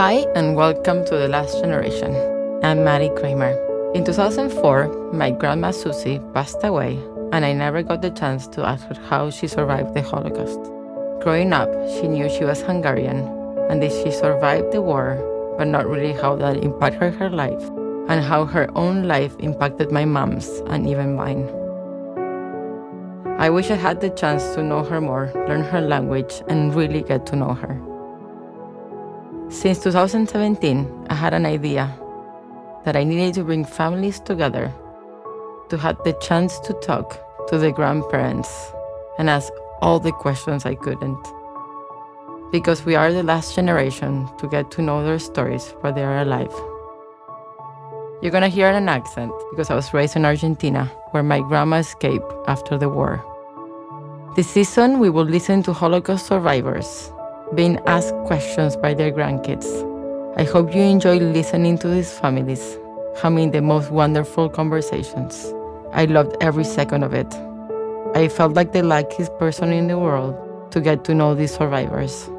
Hi, and welcome to The Last Generation. I'm Maddy Kramer. In 2004, my grandma Susie passed away, and I never got the chance to ask her how she survived the Holocaust. Growing up, she knew she was Hungarian and that she survived the war, but not really how that impacted her life and how her own life impacted my mom's and even mine. I wish I had the chance to know her more, learn her language, and really get to know her. Since 2017, I had an idea that I needed to bring families together to have the chance to talk to the grandparents and ask all the questions I couldn't. Because we are the last generation to get to know their stories while they are alive. You're gonna hear an accent because I was raised in Argentina, where my grandma escaped after the war. This season, we will listen to Holocaust survivors being asked questions by their grandkids. I hope you enjoy listening to these families, having the most wonderful conversations. I loved every second of it. I felt like the luckiest person in the world to get to know these survivors.